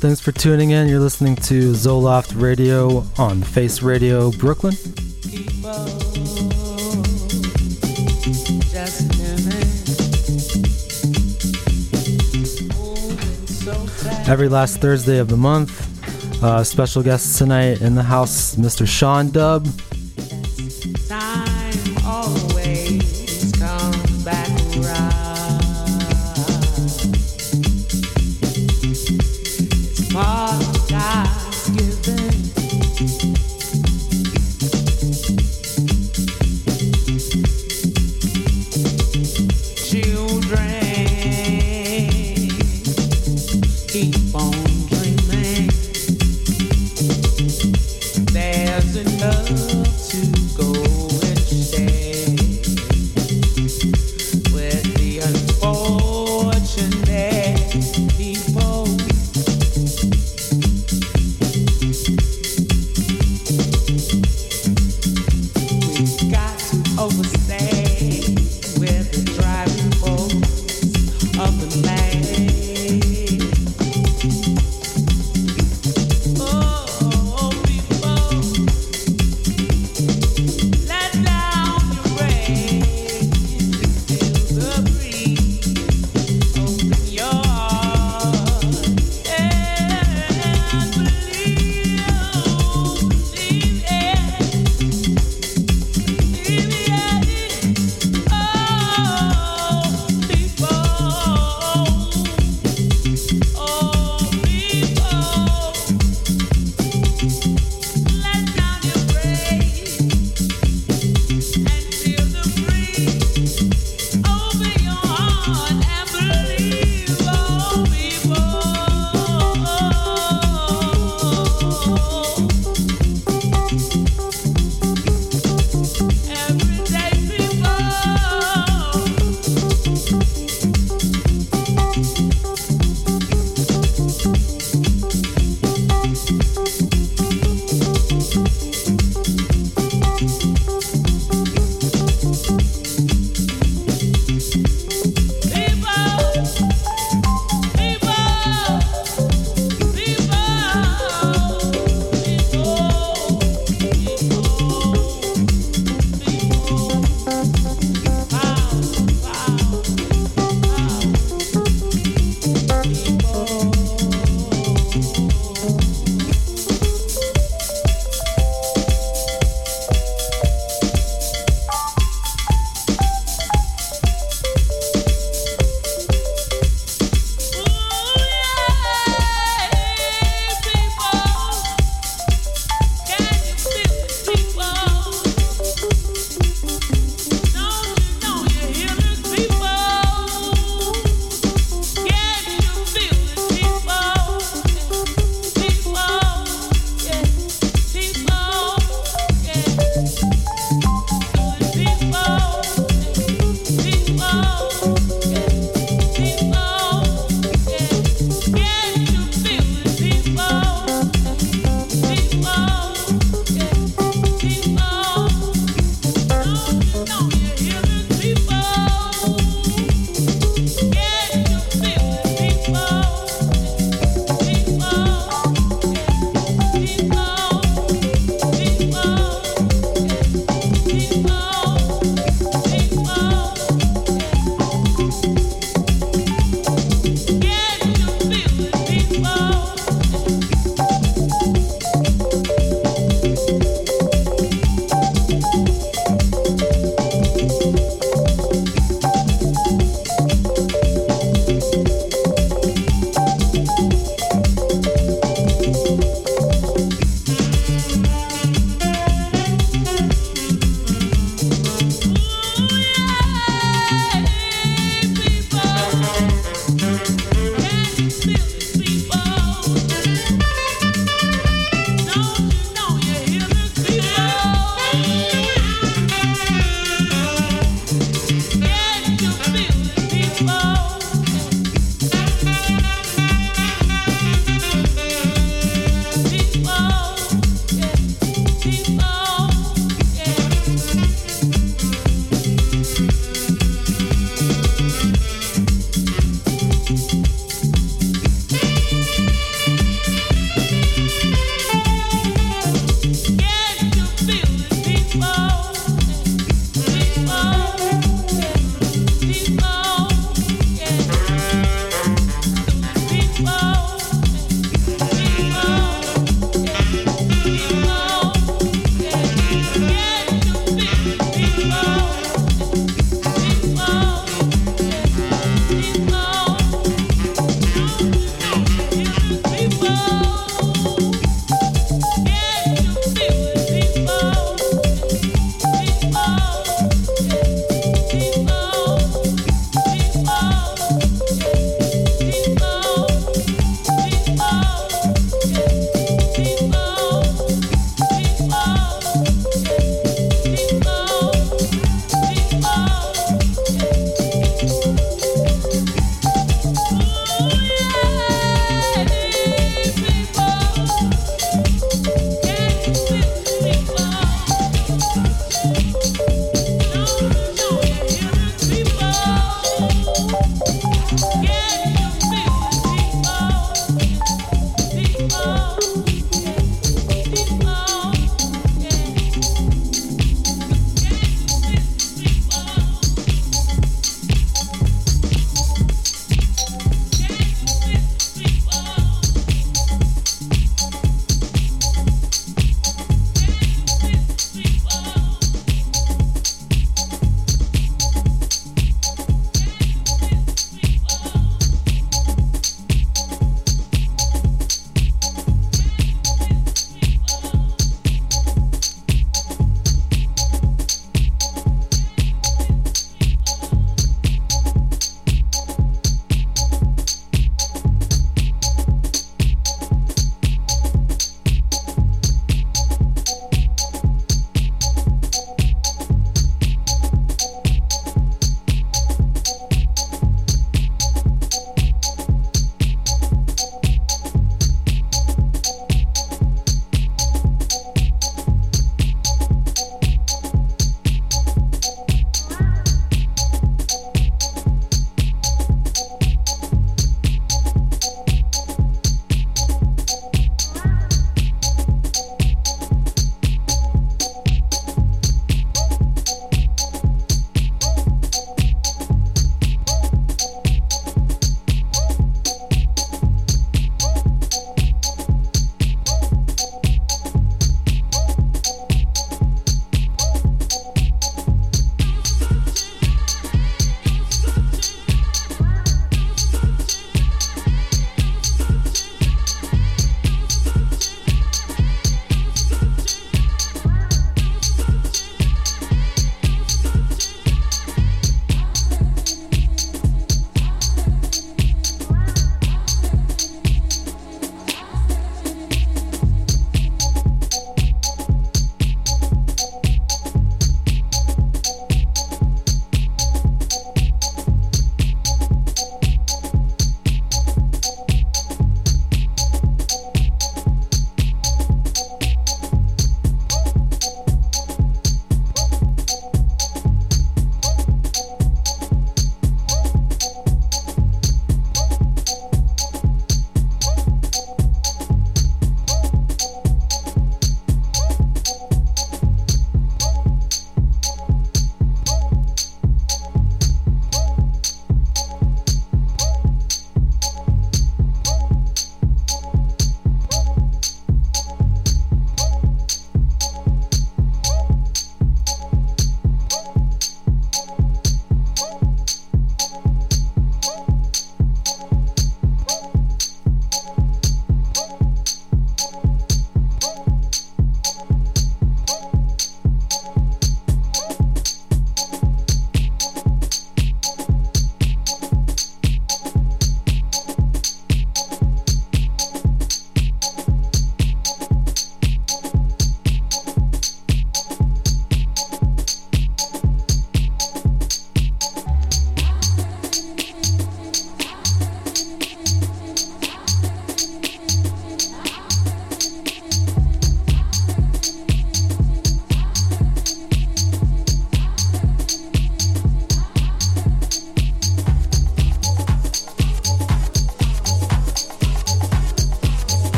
Thanks for tuning in. You're listening to Xoloft Radio on Face Radio Brooklyn. Every last Thursday of the month. Uh, special guest tonight in the house, Mr. Sean Dub.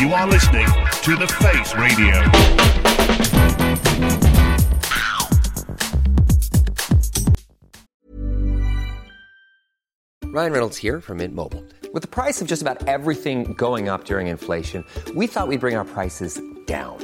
You are listening to The Face Radio. Ryan Reynolds here from Mint Mobile. With the price of just about everything going up during inflation, we thought we'd bring our prices down.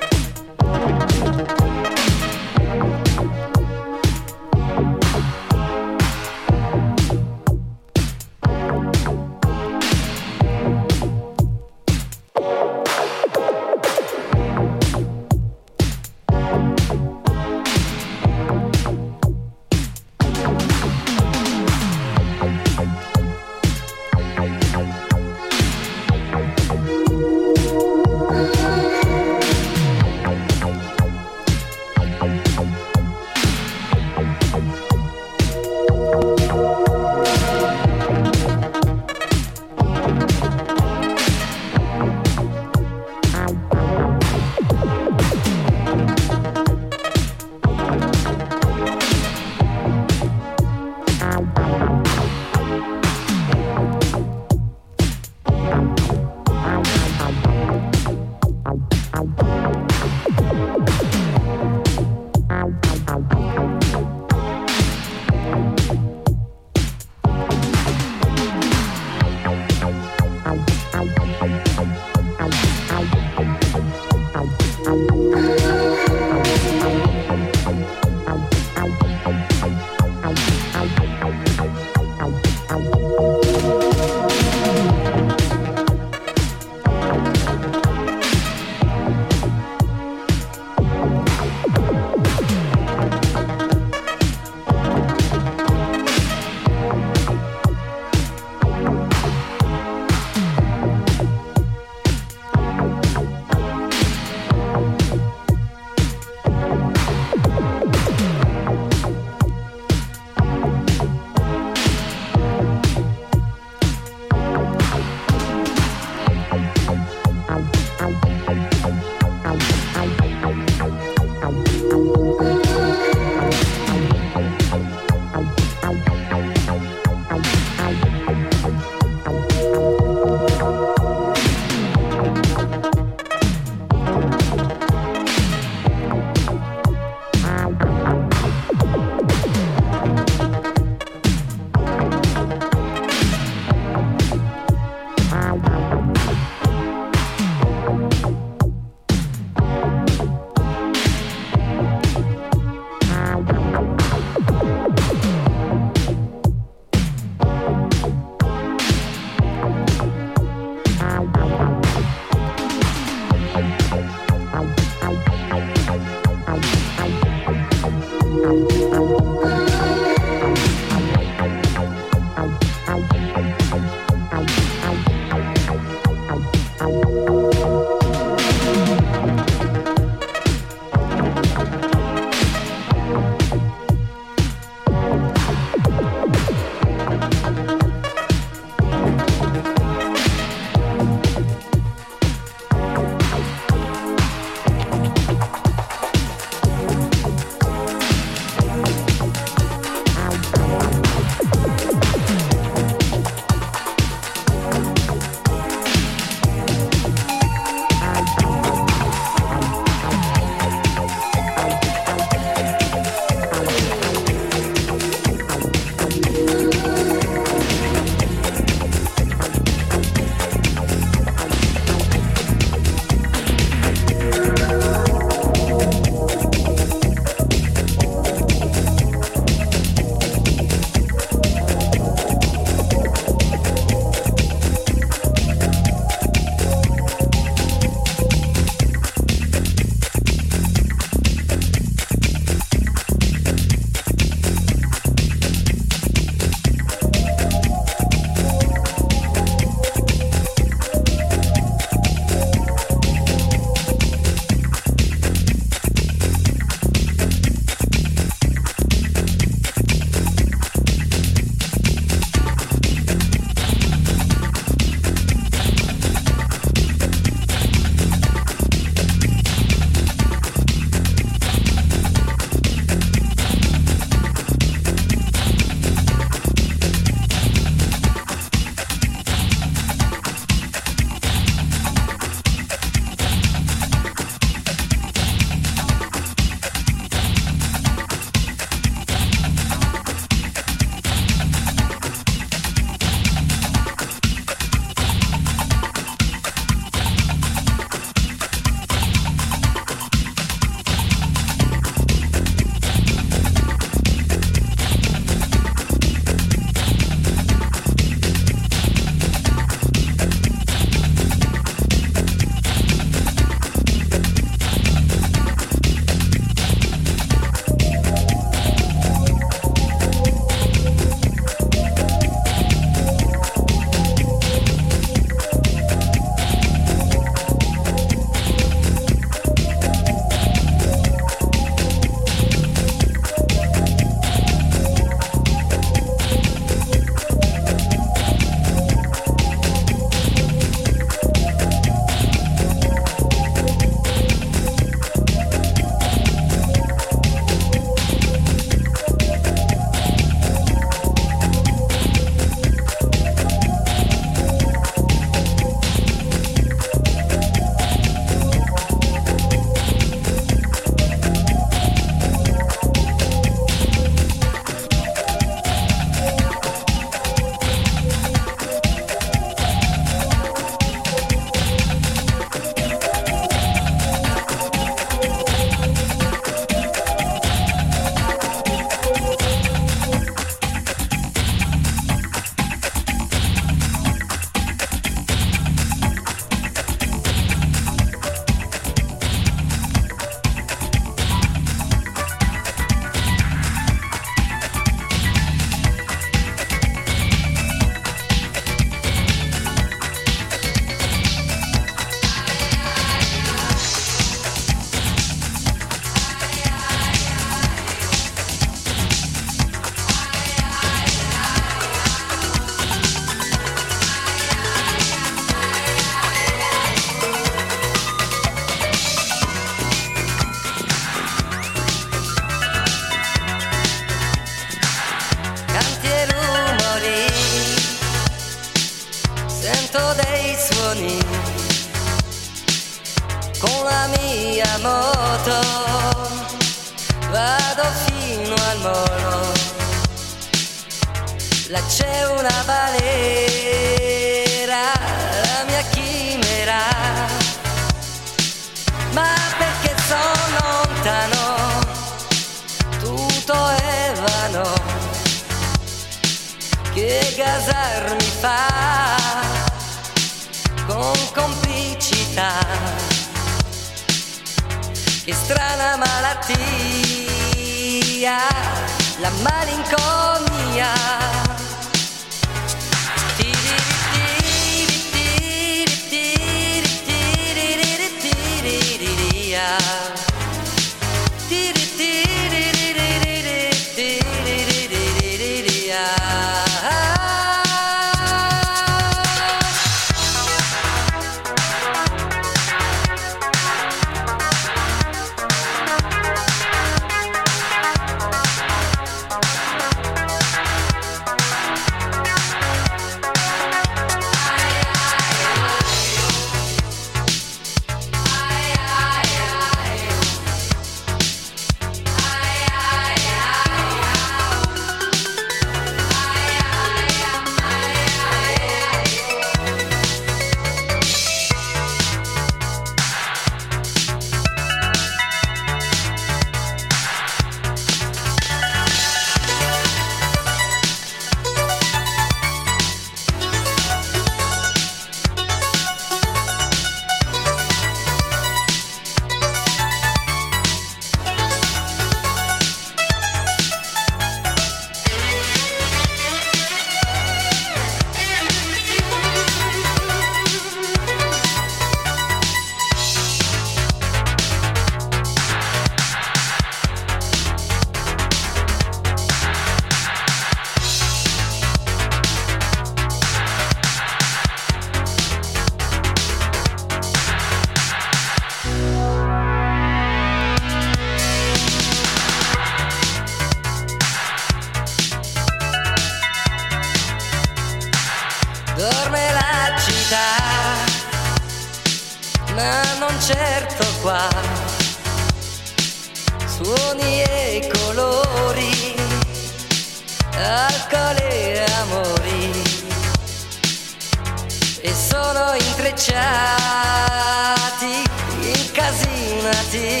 intrecciati, incasinati.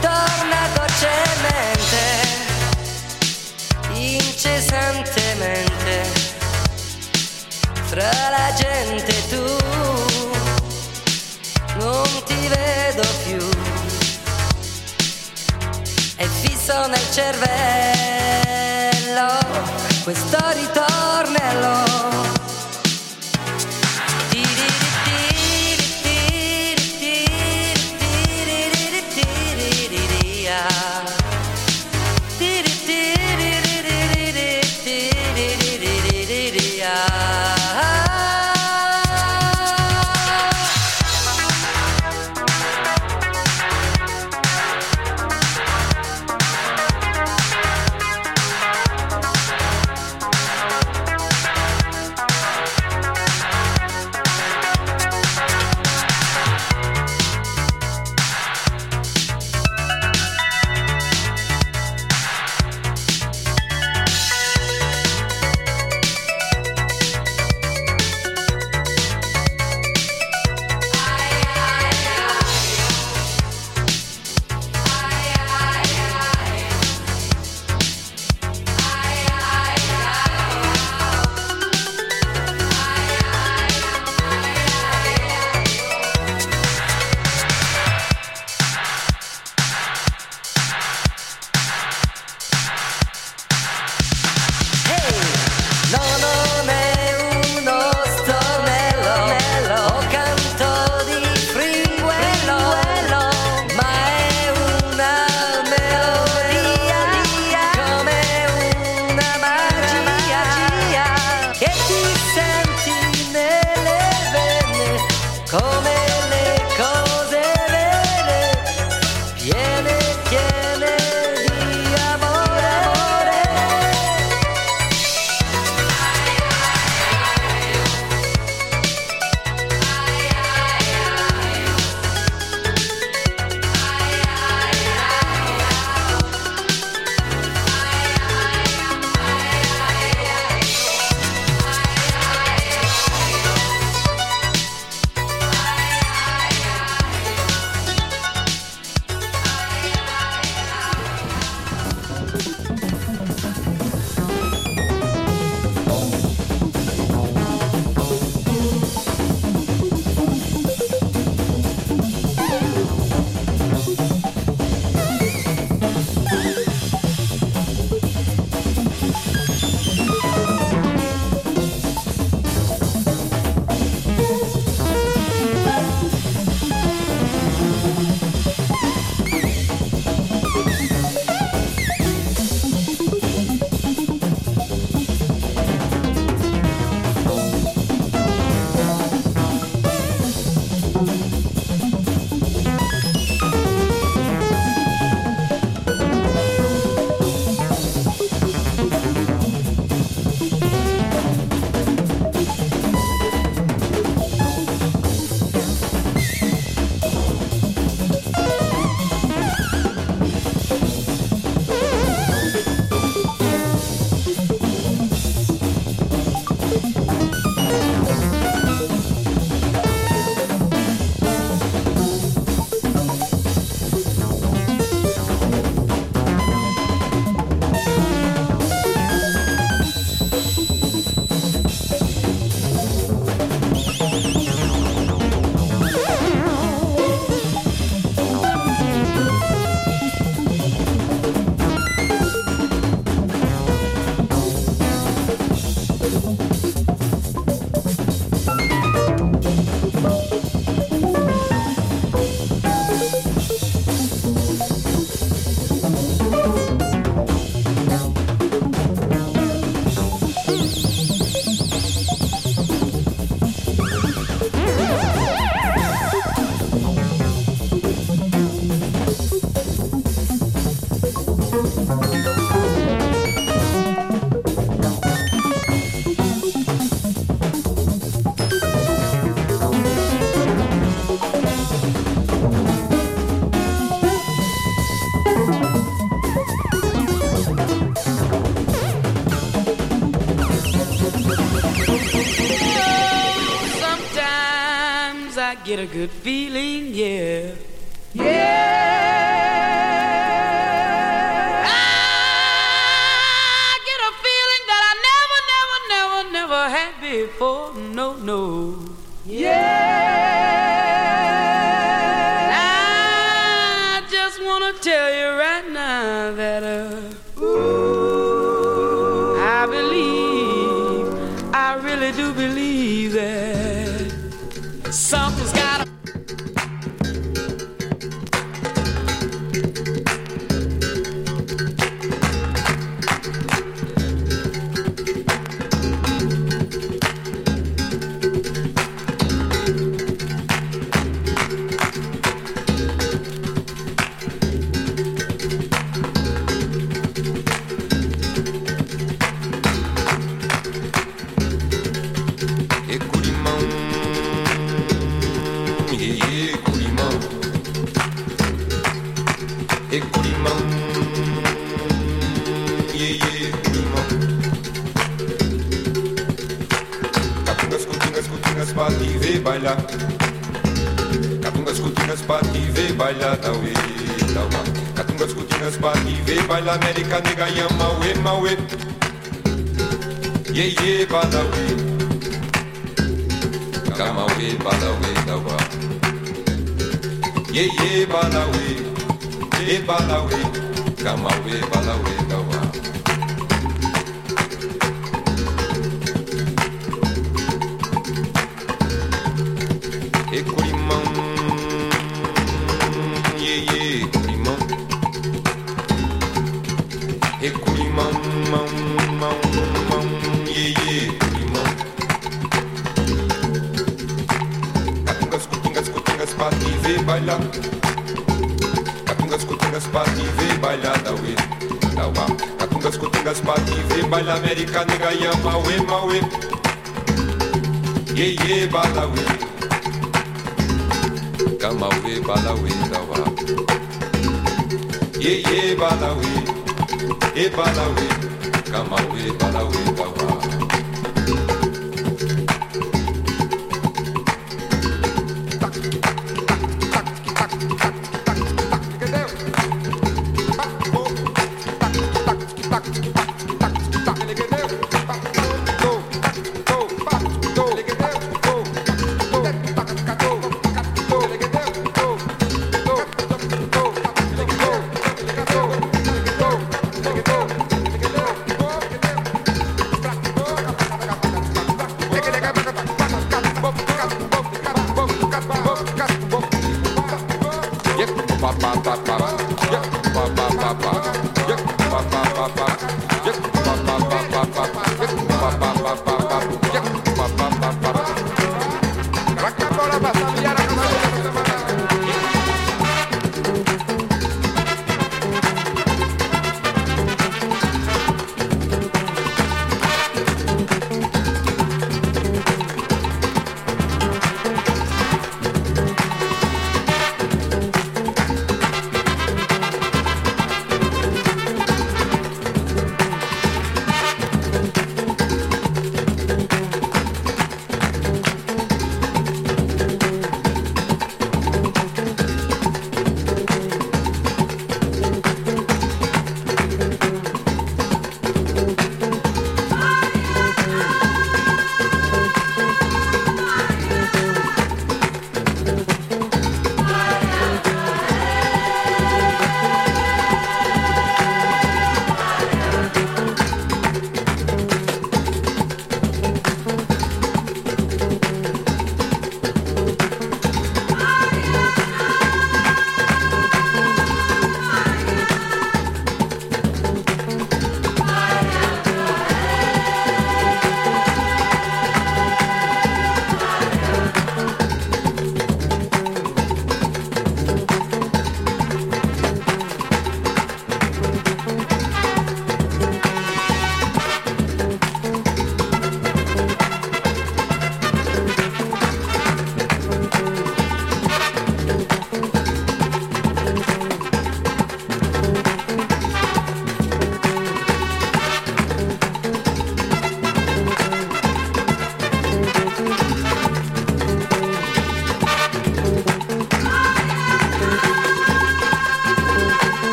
Torna dolcemente, incessantemente, fra la gente tu non ti vedo più. È fisso nel cervello questo ritornello a good feeling,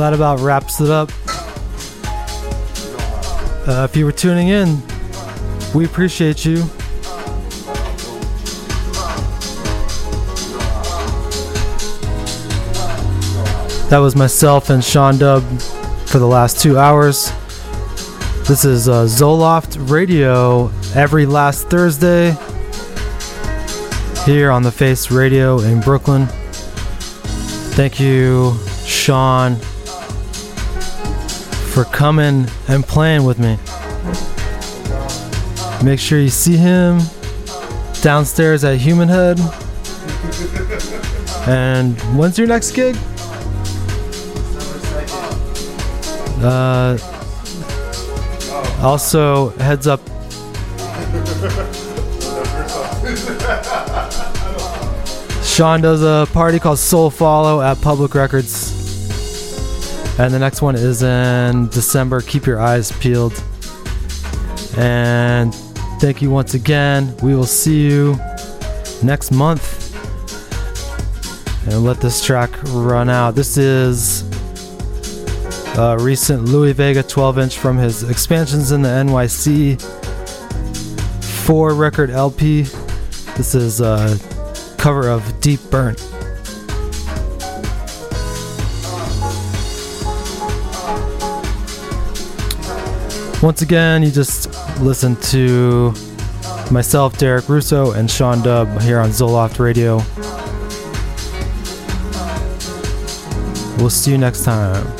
that about wraps it up. Uh, if you were tuning in, we appreciate you. That was myself and Sean Dub for the last two hours. This is uh, Xoloft Radio every last Thursday here on the Face Radio in Brooklyn. Thank you, Sean, for coming and playing with me. Make sure you see him downstairs at Human Head. And when's your next gig? Uh, also, heads up. Sean does a party called Soul Follow at Public Records. And the next one is in December. Keep your eyes peeled. And thank you once again. We will see you next month. And let this track run out. This is a recent Louie Vega 12 inch from his Expansions in the NYC 4 record LP. This is a cover of Deep Burnt. Once again, you just listen to myself, Derek Russo, and Sean Dubb here on Xoloft Radio. We'll see you next time.